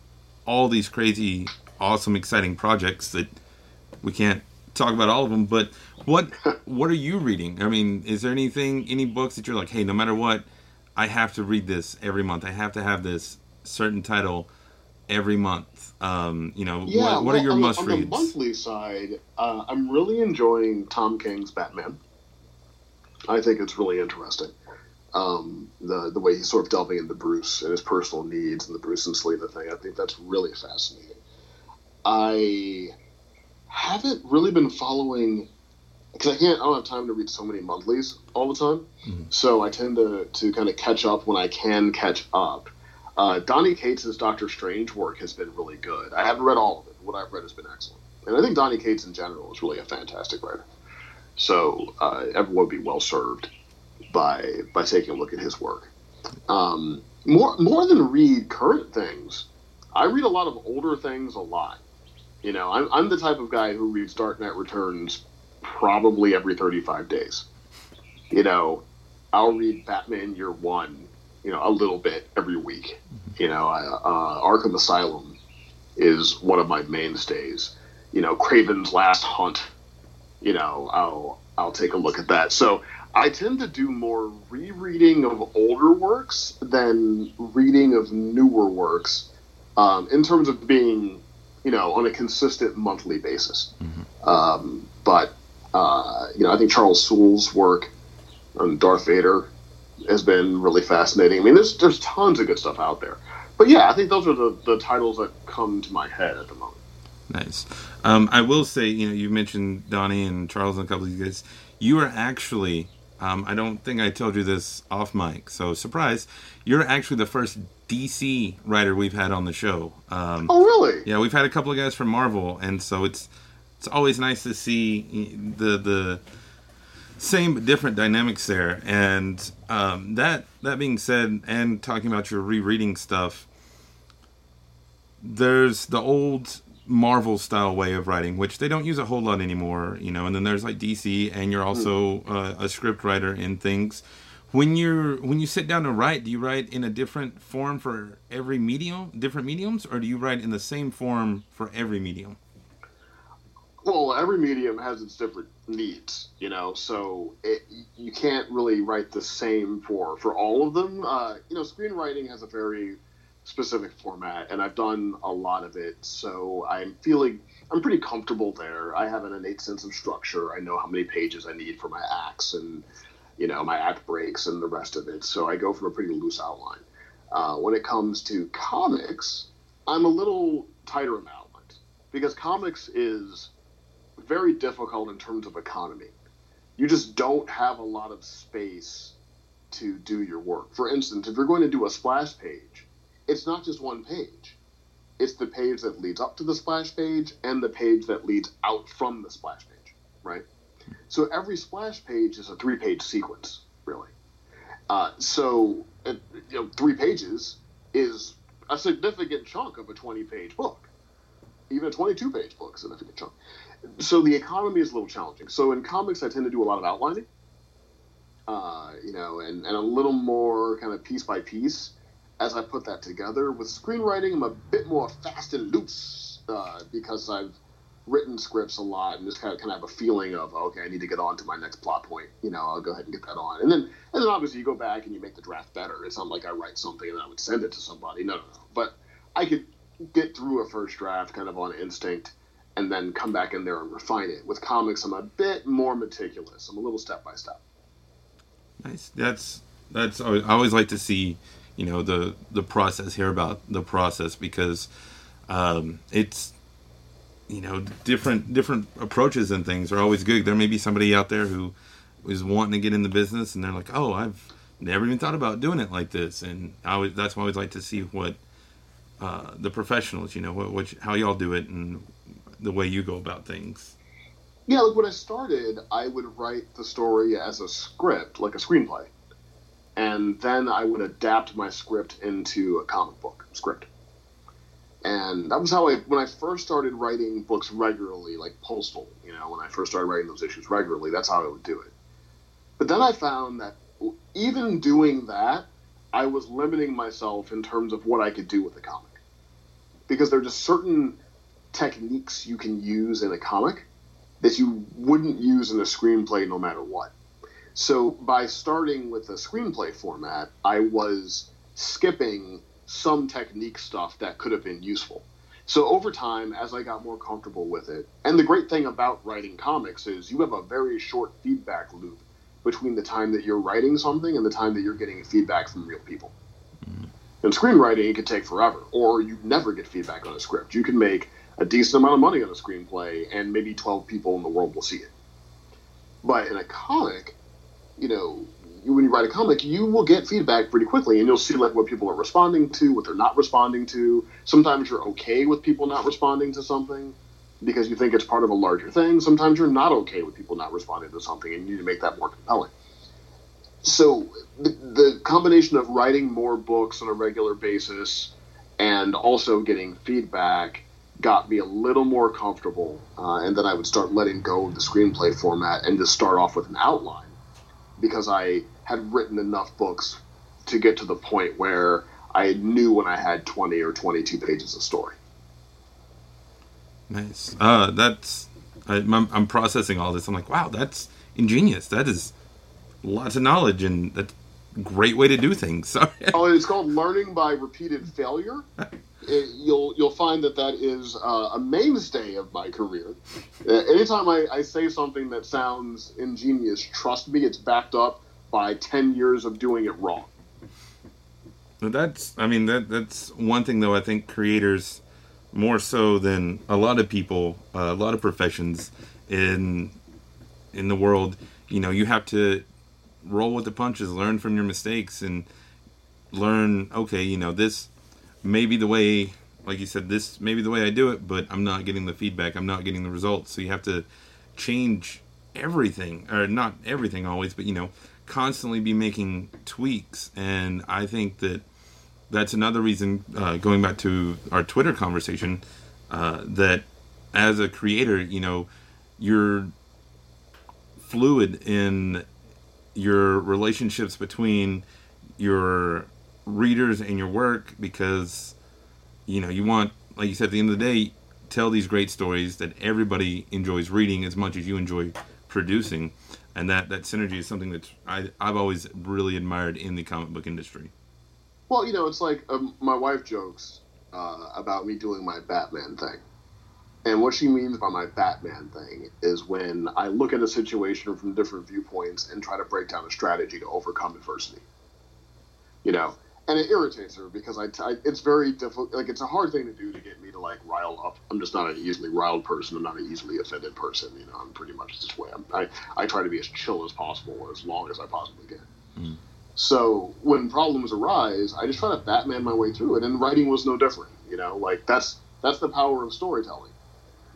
all these crazy, awesome, exciting projects that we can't talk about all of them, but what what are you reading? I mean, is there anything, any books that you're like, hey, no matter what, I have to read this every month. I have to have this certain title every month. Um, you know, yeah, what, what well, are your on must the, reads? On the monthly side, uh, I'm really enjoying Tom King's Batman. I think it's really interesting. Um, the the way he's sort of delving into Bruce and his personal needs and the Bruce and Selina thing. I think that's really fascinating. I haven't really been following because I can't. I don't have time to read so many monthlies all the time. Mm-hmm. So I tend to to kind of catch up when I can catch up. Uh, Donny Cates' Doctor Strange work has been really good. I haven't read all of it. What I've read has been excellent, and I think Donny Cates in general is really a fantastic writer. So uh, everyone would be well served by by taking a look at his work. Um, more more than read current things, I read a lot of older things a lot. You know, I'm, I'm the type of guy who reads Dark Knight Returns probably every 35 days. You know, I'll read Batman Year One, you know, a little bit every week. You know, uh, Arkham Asylum is one of my mainstays. You know, Kraven's Last Hunt. You know, I'll I'll take a look at that. So I tend to do more rereading of older works than reading of newer works, um, in terms of being you know, on a consistent monthly basis. Mm-hmm. Um, but uh, you know, I think Charles Soule's work on Darth Vader has been really fascinating. I mean, there's there's tons of good stuff out there. But yeah, I think those are the, the titles that come to my head at the moment. Nice. Um, I will say, you know, you mentioned Donny and Charles and a couple of you guys. You are actually, um, I don't think I told you this off mic, so surprise, you're actually the first DC writer we've had on the show. Um, oh, really? Yeah, we've had a couple of guys from Marvel, and so it's it's always nice to see the the same but different dynamics there. And um, that that being said, and talking about your rereading stuff, there's the old Marvel style way of writing, which they don't use a whole lot anymore, you know. And then there's like DC, and you're also uh, a script writer in things when you're when you sit down to write do you write in a different form for every medium different mediums or do you write in the same form for every medium well every medium has its different needs you know so it, you can't really write the same for for all of them uh, you know screenwriting has a very specific format and i've done a lot of it so i'm feeling I'm pretty comfortable there. I have an innate sense of structure. I know how many pages I need for my acts and you know my act breaks and the rest of it. So I go from a pretty loose outline. Uh, when it comes to comics, I'm a little tighter in my outlines because comics is very difficult in terms of economy. You just don't have a lot of space to do your work. For instance, if you're going to do a splash page, it's not just one page. It's the page that leads up to the splash page and the page that leads out from the splash page, right? So every splash page is a three page sequence, really. Uh, so, you know, three pages is a significant chunk of a 20 page book. Even a 22 page book is a significant chunk. So the economy is a little challenging. So in comics, I tend to do a lot of outlining, uh, you know, and, and a little more kind of piece by piece as I put that together. With screenwriting, I'm a bit more fast and loose uh, because I've written scripts a lot and just kind of kind of have a feeling of okay, I need to get on to my next plot point. You know, I'll go ahead and get that on, and then and then obviously you go back and you make the draft better. It's not like I write something and I would send it to somebody. No, no, no. But I could get through a first draft kind of on instinct and then come back in there and refine it. With comics, I'm a bit more meticulous. I'm a little step by step. Nice. That's that's I always like to see, you know, the the process. Hear about the process because um, it's you know different different approaches and things are always good. There may be somebody out there who is wanting to get in the business and they're like, oh, I've never even thought about doing it like this, and I always that's why I always like to see what uh, the professionals, you know, what, what how y'all do it and the way you go about things. Yeah, like when I started, I would write the story as a script, like a screenplay. And then I would adapt my script into a comic book script. And that was how I, when I first started writing books regularly, like Postal, you know, when I first started writing those issues regularly, that's how I would do it. But then I found that even doing that, I was limiting myself in terms of what I could do with the comic. Because there are just certain techniques you can use in a comic that you wouldn't use in a screenplay no matter what. So by starting with a screenplay format, I was skipping some technique stuff that could have been useful. So over time, as I got more comfortable with it, and the great thing about writing comics is you have a very short feedback loop between the time that you're writing something and the time that you're getting feedback from real people. Mm-hmm. In screenwriting, it could take forever, or you never get feedback on a script. You can make a decent amount of money on a screenplay, and maybe 12 people in the world will see it. But in a comic, you know, when you write a comic, you will get feedback pretty quickly, and you'll see like what people are responding to, what they're not responding to. Sometimes you're okay with people not responding to something because you think it's part of a larger thing. Sometimes you're not okay with people not responding to something, and you need to make that more compelling. So the, the combination of writing more books on a regular basis and also getting feedback got me a little more comfortable, uh, and then I would start letting go of the screenplay format and just start off with an outline because I had written enough books to get to the point where I knew when I had 20 or 22 pages of story. Nice. Uh, that's I, am I'm processing all this. I'm like, wow, that's ingenious. That is lots of knowledge, and that's great way to do things. So, oh, it's called learning by repeated failure. it, you'll you'll find that that is uh, a mainstay of my career. Uh, anytime I, I say something that sounds ingenious, trust me, it's backed up by ten years of doing it wrong. That's I mean that that's one thing though I think creators more so than a lot of people, uh, a lot of professions in in the world, you know, you have to roll with the punches, learn from your mistakes, and learn. Okay, you know this maybe the way like you said this maybe the way i do it but i'm not getting the feedback i'm not getting the results so you have to change everything or not everything always but you know constantly be making tweaks and i think that that's another reason uh, going back to our twitter conversation uh, that as a creator you know you're fluid in your relationships between your readers and your work because you know you want like you said at the end of the day tell these great stories that everybody enjoys reading as much as you enjoy producing. And that that synergy is something that I, i've always really admired in the comic book industry. Well you know it's like um, my wife jokes uh, about me doing my batman thing And what she means by my Batman thing is when I look at a situation from different viewpoints and try to break down a strategy to overcome adversity. You know, and it irritates her because I, I it's very difficult. Like it's a hard thing to do to get me to like rile up. I'm just not an easily riled person. I'm not an easily offended person. You know, I'm pretty much this way. I'm, I I try to be as chill as possible as long as I possibly can. Mm. So when problems arise, I just try to Batman my way through it, and writing was no different. You know, like that's that's the power of storytelling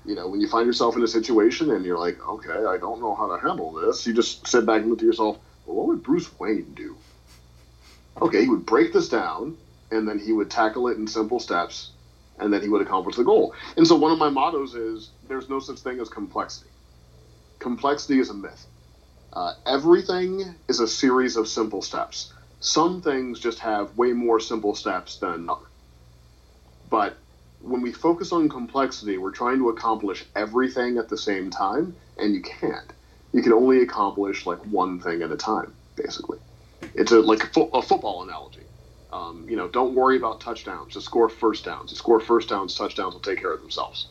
you know, when you find yourself in a situation and you're like, okay, I don't know how to handle this, you just sit back and look to yourself, well, what would Bruce Wayne do? Okay, he would break this down and then he would tackle it in simple steps and then he would accomplish the goal. And so one of my mottos is there's no such thing as complexity. Complexity is a myth. Uh, everything is a series of simple steps. Some things just have way more simple steps than others. But when we focus on complexity, we're trying to accomplish everything at the same time, and you can't. You can only accomplish like one thing at a time, basically. It's a like a, fo- a football analogy. Um, you know, don't worry about touchdowns. Just score first downs. Score first downs. Touchdowns will take care of themselves.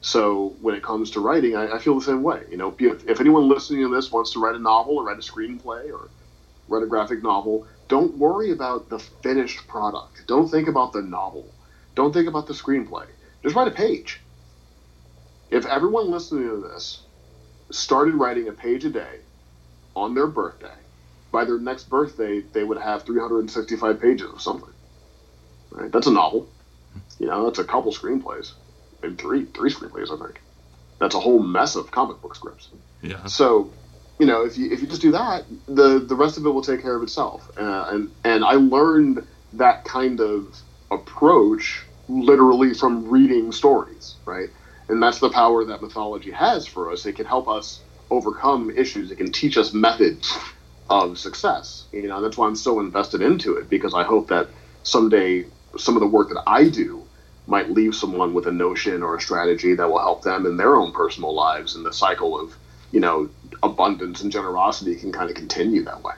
So when it comes to writing, I, I feel the same way. You know, if, if anyone listening to this wants to write a novel or write a screenplay or write a graphic novel, don't worry about the finished product. Don't think about the novel don't think about the screenplay. Just write a page. If everyone listening to this started writing a page a day on their birthday, by their next birthday, they would have 365 pages of something. Right? That's a novel. You know, that's a couple screenplays, and three three screenplays, I think. That's a whole mess of comic book scripts. Yeah. So, you know, if you if you just do that, the the rest of it will take care of itself. Uh, and and I learned that kind of approach literally from reading stories, right? And that's the power that mythology has for us. It can help us overcome issues. It can teach us methods of success. You know, that's why I'm so invested into it because I hope that someday some of the work that I do might leave someone with a notion or a strategy that will help them in their own personal lives and the cycle of, you know, abundance and generosity can kind of continue that way.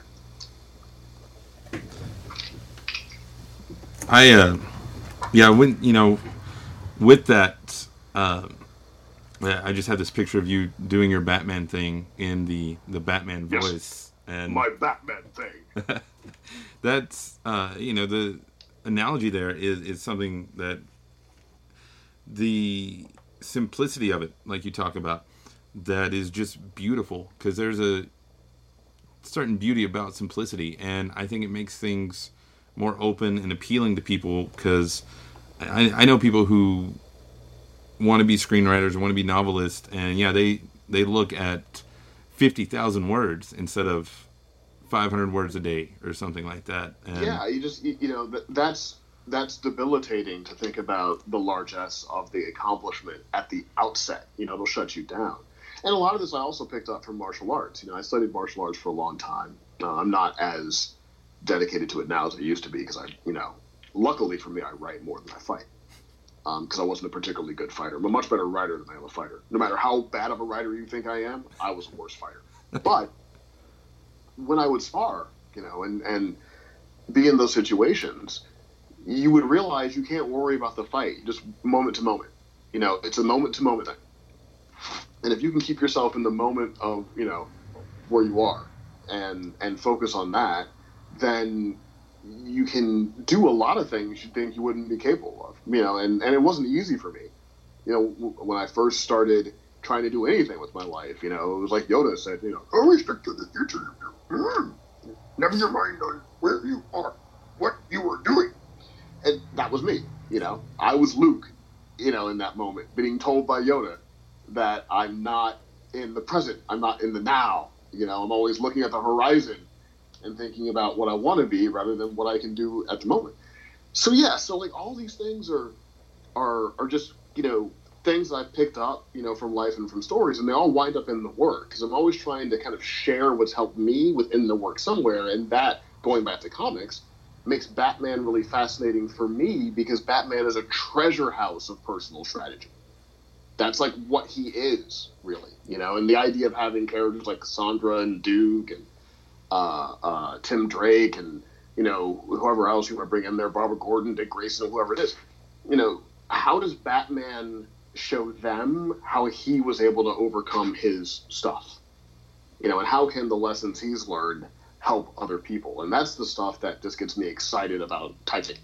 I uh yeah, when you know, with that, uh, I just had this picture of you doing your Batman thing in the the Batman yes. voice, and my Batman thing. that's uh, you know the analogy there is is something that the simplicity of it, like you talk about, that is just beautiful because there's a certain beauty about simplicity, and I think it makes things more open and appealing to people because I, I know people who want to be screenwriters want to be novelists, and yeah, they they look at fifty thousand words instead of five hundred words a day or something like that. And yeah, you just you know that's that's debilitating to think about the largesse of the accomplishment at the outset. You know, it'll shut you down. And a lot of this I also picked up from martial arts. You know, I studied martial arts for a long time. Uh, I'm not as dedicated to it now as I used to be because I, you know, luckily for me, I write more than I fight because um, I wasn't a particularly good fighter. I'm a much better writer than I am a fighter. No matter how bad of a writer you think I am, I was a worse fighter. but when I would spar, you know, and and be in those situations, you would realize you can't worry about the fight, just moment to moment. You know, it's a moment to moment thing. And if you can keep yourself in the moment of, you know, where you are and and focus on that, then you can do a lot of things you think you wouldn't be capable of. You know, and, and it wasn't easy for me. You know, when I first started trying to do anything with my life, you know, it was like Yoda said, you know, always look to the future. Never your mind on where you are, what you were doing. And that was me, you know. I was Luke, you know, in that moment, being told by Yoda that I'm not in the present, I'm not in the now. You know, I'm always looking at the horizon and thinking about what I want to be rather than what I can do at the moment. So yeah, so like all these things are are are just you know things I've picked up you know from life and from stories, and they all wind up in the work because I'm always trying to kind of share what's helped me within the work somewhere, and that going back to comics makes Batman really fascinating for me because Batman is a treasure house of personal strategy. That's like what he is, really, you know. And the idea of having characters like Cassandra and Duke and uh, uh, Tim Drake and you know whoever else you want to bring in there, Barbara Gordon, Dick Grayson, whoever it is. You know, how does Batman show them how he was able to overcome his stuff. You know, and how can the lessons he's learned help other people? And that's the stuff that just gets me excited about typing.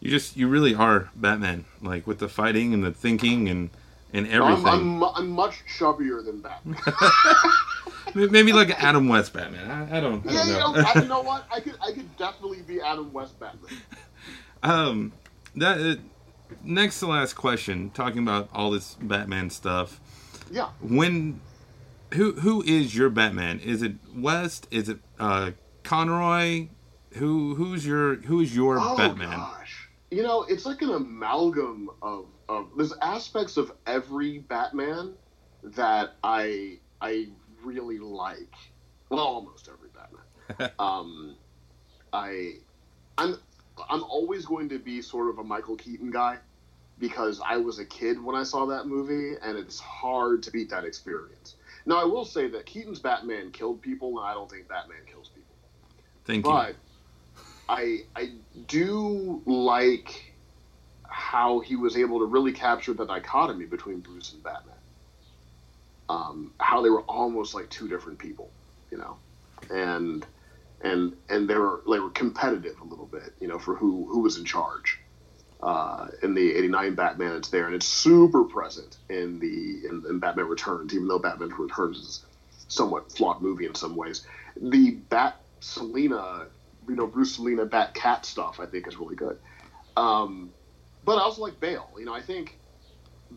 You just you really are Batman, like with the fighting and the thinking and and everything. I'm, I'm, I'm much chubbier than Batman. Maybe like Adam West Batman. I, I don't. Know. I yeah, don't you know. know, I, you know what? I could I could definitely be Adam West Batman. um, that uh, next to last question, talking about all this Batman stuff. Yeah. When, who who is your Batman? Is it West? Is it uh, Conroy? Who who's your who is your Batman? Oh Batman? gosh. You know, it's like an amalgam of, of there's aspects of every Batman that I I really like. Well, almost every Batman. um, I I'm I'm always going to be sort of a Michael Keaton guy because I was a kid when I saw that movie, and it's hard to beat that experience. Now, I will say that Keaton's Batman killed people, and I don't think Batman kills people. Thank you. But I I do like how he was able to really capture the dichotomy between Bruce and Batman. Um, how they were almost like two different people, you know, and and and they were they were competitive a little bit, you know, for who who was in charge. Uh, in the '89 Batman, it's there, and it's super present in the in, in Batman Returns, even though Batman Returns is somewhat flawed movie in some ways. The Bat Selina you know Bruce Selina Bat Cat stuff I think is really good. Um, but I also like Bale. You know, I think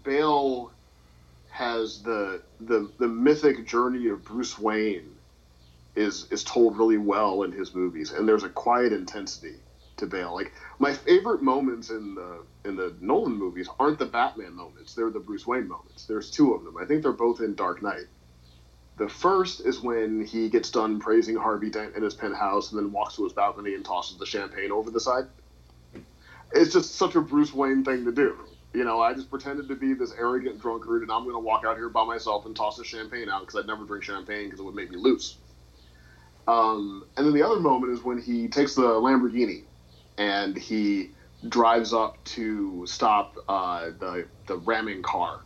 Bale has the the the mythic journey of Bruce Wayne is is told really well in his movies, and there's a quiet intensity to Bale. Like my favorite moments in the in the Nolan movies aren't the Batman moments; they're the Bruce Wayne moments. There's two of them. I think they're both in Dark Knight. The first is when he gets done praising Harvey Dent in his penthouse and then walks to his balcony and tosses the champagne over the side. It's just such a Bruce Wayne thing to do. You know, I just pretended to be this arrogant drunkard and I'm going to walk out here by myself and toss the champagne out because I'd never drink champagne because it would make me loose. Um, and then the other moment is when he takes the Lamborghini and he drives up to stop uh, the, the ramming car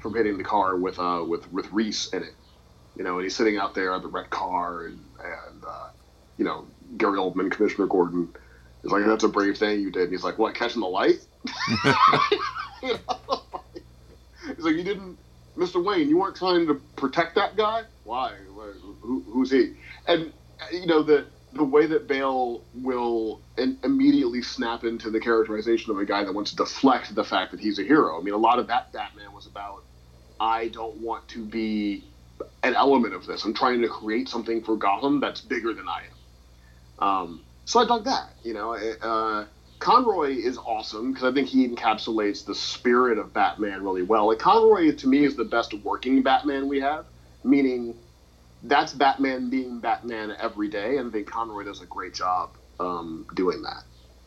from hitting the car with, uh, with, with Reese in it you know, and he's sitting out there on the red car, and and uh, you know, Gary Oldman, Commissioner Gordon, is like, "That's a brave thing you did." And he's like, "What? Catching the light?" know? He's like, "You didn't, Mr. Wayne. You weren't trying to protect that guy. Why? Who, who's he?" And you know the the way that Bale will in, immediately snap into the characterization of a guy that wants to deflect the fact that he's a hero. I mean, a lot of that Batman was about, I don't want to be an element of this. I'm trying to create something for Gotham that's bigger than I am. Um, so I dug that. You know, uh, Conroy is awesome because I think he encapsulates the spirit of Batman really well. Like Conroy to me is the best working Batman we have, meaning that's Batman being Batman every day, and I think Conroy does a great job um, doing that.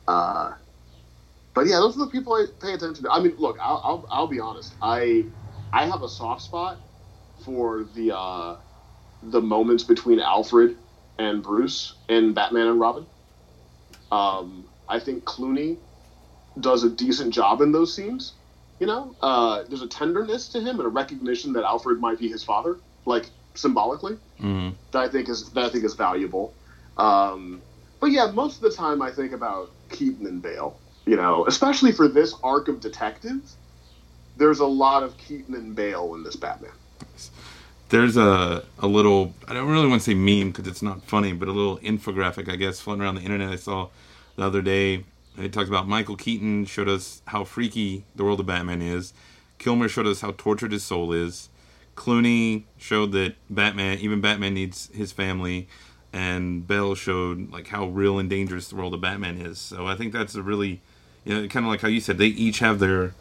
Uh, but yeah, those are the people I pay attention to. I mean, look, I'll, I'll, I'll be honest. I I have a soft spot for the uh, the moments between Alfred and Bruce in Batman and Robin. Um, I think Clooney does a decent job in those scenes. You know, uh, there's a tenderness to him and a recognition that Alfred might be his father, like symbolically. Mhm. That I think is that I think is valuable. Um, but yeah, most of the time I think about Keaton and Bale. You know, especially for this arc of detectives, there's a lot of Keaton and Bale in this Batman. There's a a little I don't really want to say meme because it's not funny, but a little infographic I guess floating around the internet I saw the other day. It talks about Michael Keaton showed us how freaky the world of Batman is. Kilmer showed us how tortured his soul is. Clooney showed that Batman, even Batman needs his family, and Bale showed like how real and dangerous the world of Batman is. So I think that's a really, you know, kind of like how you said they each have their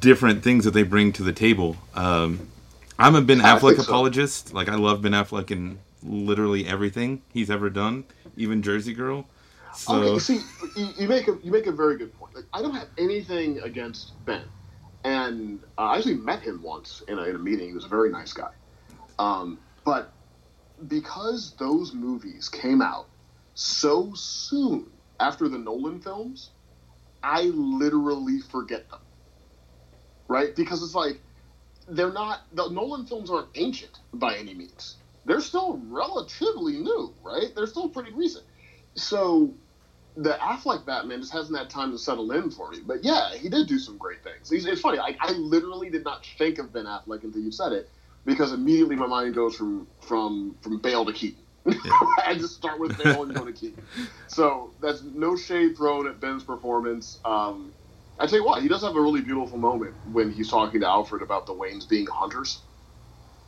different things that they bring to the table. Um, I'm a Ben Affleck think so. apologist. Like I love Ben Affleck in literally everything he's ever done, even Jersey Girl. So Okay, you see, you, you make a you make a very good point. Like, I don't have anything against Ben, and uh, I actually met him once in a, in a meeting. He was a very nice guy, um, but because those movies came out so soon after the Nolan films, I literally forget them. right? Because it's like they're not the Nolan films aren't ancient by any means. They're still relatively new, right? They're still pretty recent. So the Affleck Batman just hasn't had time to settle in for me. But yeah, he did do some great things. He's, it's funny. I, I literally did not think of Ben Affleck until you said it, because immediately my mind goes from from from Bale to Keaton. Yeah. I just start with Bale and go to Keaton. So that's no shade thrown at Ben's performance. Um, I tell you what, he does have a really beautiful moment when he's talking to Alfred about the Waynes being hunters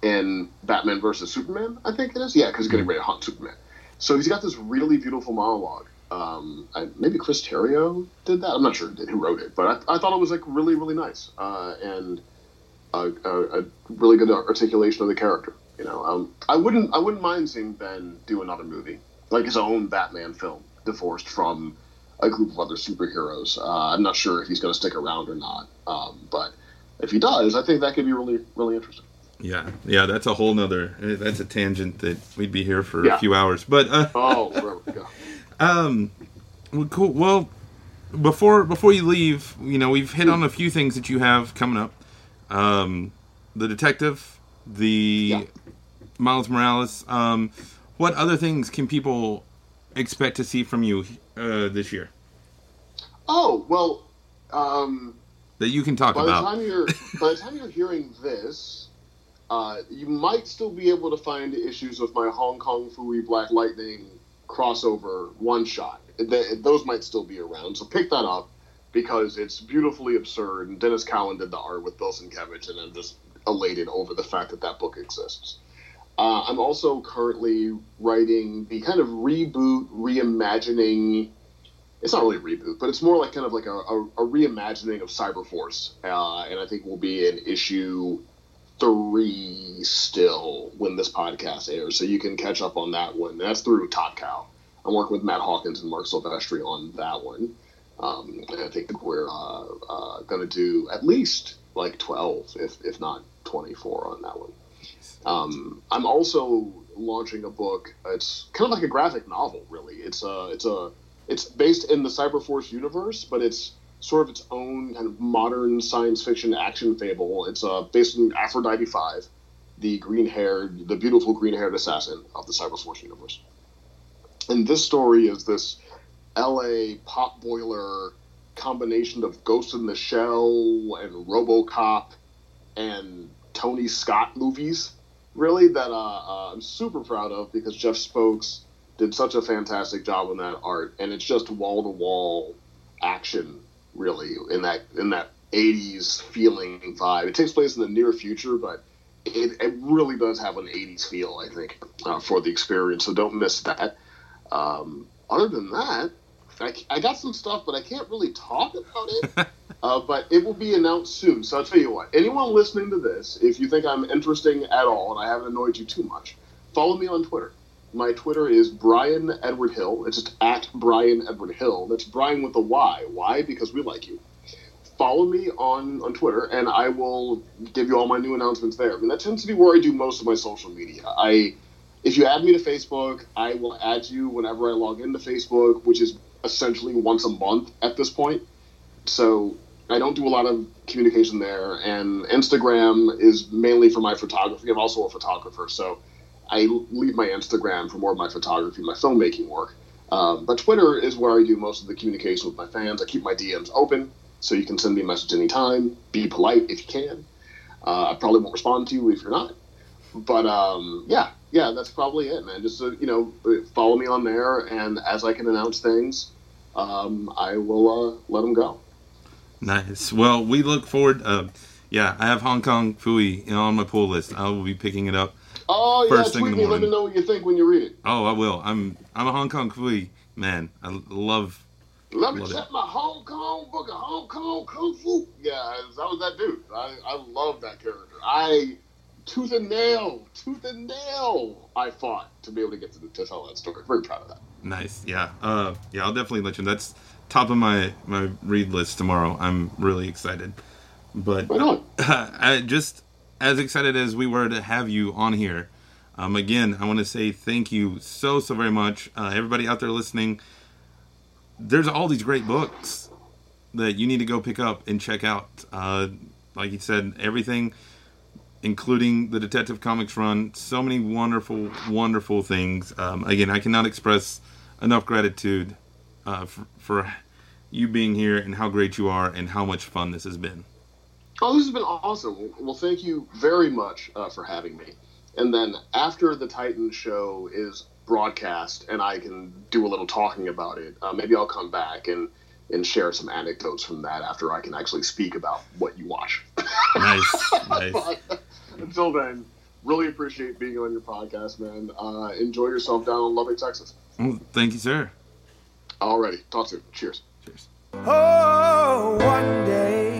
in Batman versus Superman. I think it is. Yeah, because he's getting ready to hunt Superman. So he's got this really beautiful monologue. Um, I, maybe Chris Terrio did that. I'm not sure who wrote it, but I, I thought it was like really, really nice uh, and a, a, a, really good articulation of the character. You know, um, I wouldn't, I wouldn't mind seeing Ben do another movie, like his own Batman film, divorced from a group of other superheroes. Uh, I'm not sure if he's going to stick around or not, um, but if he does, I think that could be really, really interesting. Yeah, yeah, that's a whole nother. That's a tangent that we'd be here for yeah. a few hours. But uh, oh. Um, well, cool. Well, before before you leave, you know, we've hit on a few things that you have coming up. Um, the detective, the yeah. Miles Morales. Um, what other things can people expect to see from you uh, this year? Oh well, um, that you can talk by about. The time you're, by the time you're hearing this, uh, you might still be able to find issues of my Hong Kong Phooey Black Lightning crossover one shot. those might still be around, so pick that up because it's beautifully absurd. And Denys Cowan did the art with Bill Sienkiewicz, and I'm just elated over the fact that that book exists. Uh, I'm also currently writing the kind of reboot, reimagining. It's not really a reboot, but it's more like kind of like a, a, a reimagining of Cyberforce, uh, and I think will be an issue three still when this podcast airs, so you can catch up on that one. That's through Top Cow. I'm working with Matt Hawkins and Marc Silvestri on that one. Um, and I think we're uh, uh, going to do at least like 12, if, if not 24 on that one. Um, I'm also launching a book. It's kind of like a graphic novel, really. It's a it's a it's based in the Cyberforce universe, but it's sort of its own kind of modern science fiction action fable. It's uh, based in Aphrodite Five, the green haired, the beautiful green haired assassin of the Cyberforce universe. And this story is this L.A. pot boiler combination of Ghost in the Shell and RoboCop and Tony Scott movies really that uh, uh, I'm super proud of because Jeff Spokes did such a fantastic job on that art, and it's just wall to wall action really in that in that 80s feeling vibe. It takes place in the near future, but it, it really does have an 80s feel, I think, uh, for the experience. So don't miss that. Um, other than that, I, I got some stuff, but I can't really talk about it. uh, but it will be announced soon. So I'll tell you what. Anyone listening to this, if you think I'm interesting at all and I haven't annoyed you too much, follow me on Twitter. My Twitter is Bryan Edward Hill. It's just at Bryan Edward Hill. That's Bryan with a Y. Why? Because we like you. Follow me on, on Twitter, and I will give you all my new announcements there. I mean, that tends to be where I do most of my social media. I, if you add me to Facebook, I will add you whenever I log into Facebook, which is essentially once a month at this point. So I don't do a lot of communication there, and Instagram is mainly for my photography. I'm also a photographer, so I leave my Instagram for more of my photography, my filmmaking work. Um, but Twitter is where I do most of the communication with my fans. I keep my DMs open, so you can send me a message anytime. Be polite if you can. Uh, I probably won't respond to you if you're not. But um, yeah, yeah, that's probably it, man. Just uh, you know, follow me on there, and as I can announce things, um, I will uh, let them go. Nice. Well, we look forward. Uh, yeah, I have Hong Kong Phooey on my pull list. I will be picking it up. Oh first yeah, tweet me. Let me know what you think when you read it. Oh, I will. I'm I'm a Hong Kong Phooey man. I love. Let me check it. my Hong Kong book of Hong Kong Kung Fu. Yeah, that was that dude. I, I love that character. I tooth and nail, tooth and nail. I fought to be able to get to, to tell that story. Very proud of that. Nice. Yeah. Uh, yeah. I'll definitely let you. Know. That's top of my my read list tomorrow. I'm really excited. But uh, I just as excited as we were to have you on here. Um, again, I want to say thank you so so very much, uh, everybody out there listening. There's all these great books that you need to go pick up and check out. Uh, Like you said, everything, including the Detective Comics run, so many wonderful, wonderful things. Um, again, I cannot express enough gratitude uh, for, for you being here and how great you are and how much fun this has been. Oh, this has been awesome. Well, thank you very much uh, for having me. And then after the Titan show is broadcast and I can do a little talking about it, uh, maybe I'll come back and, and share some anecdotes from that after I can actually speak about what you watch. Nice, nice. Until then, really appreciate being on your podcast, man. Uh, enjoy yourself down in Lubbock, Texas. Well, thank you, sir. Alrighty, talk soon. Cheers. Cheers. Oh, one day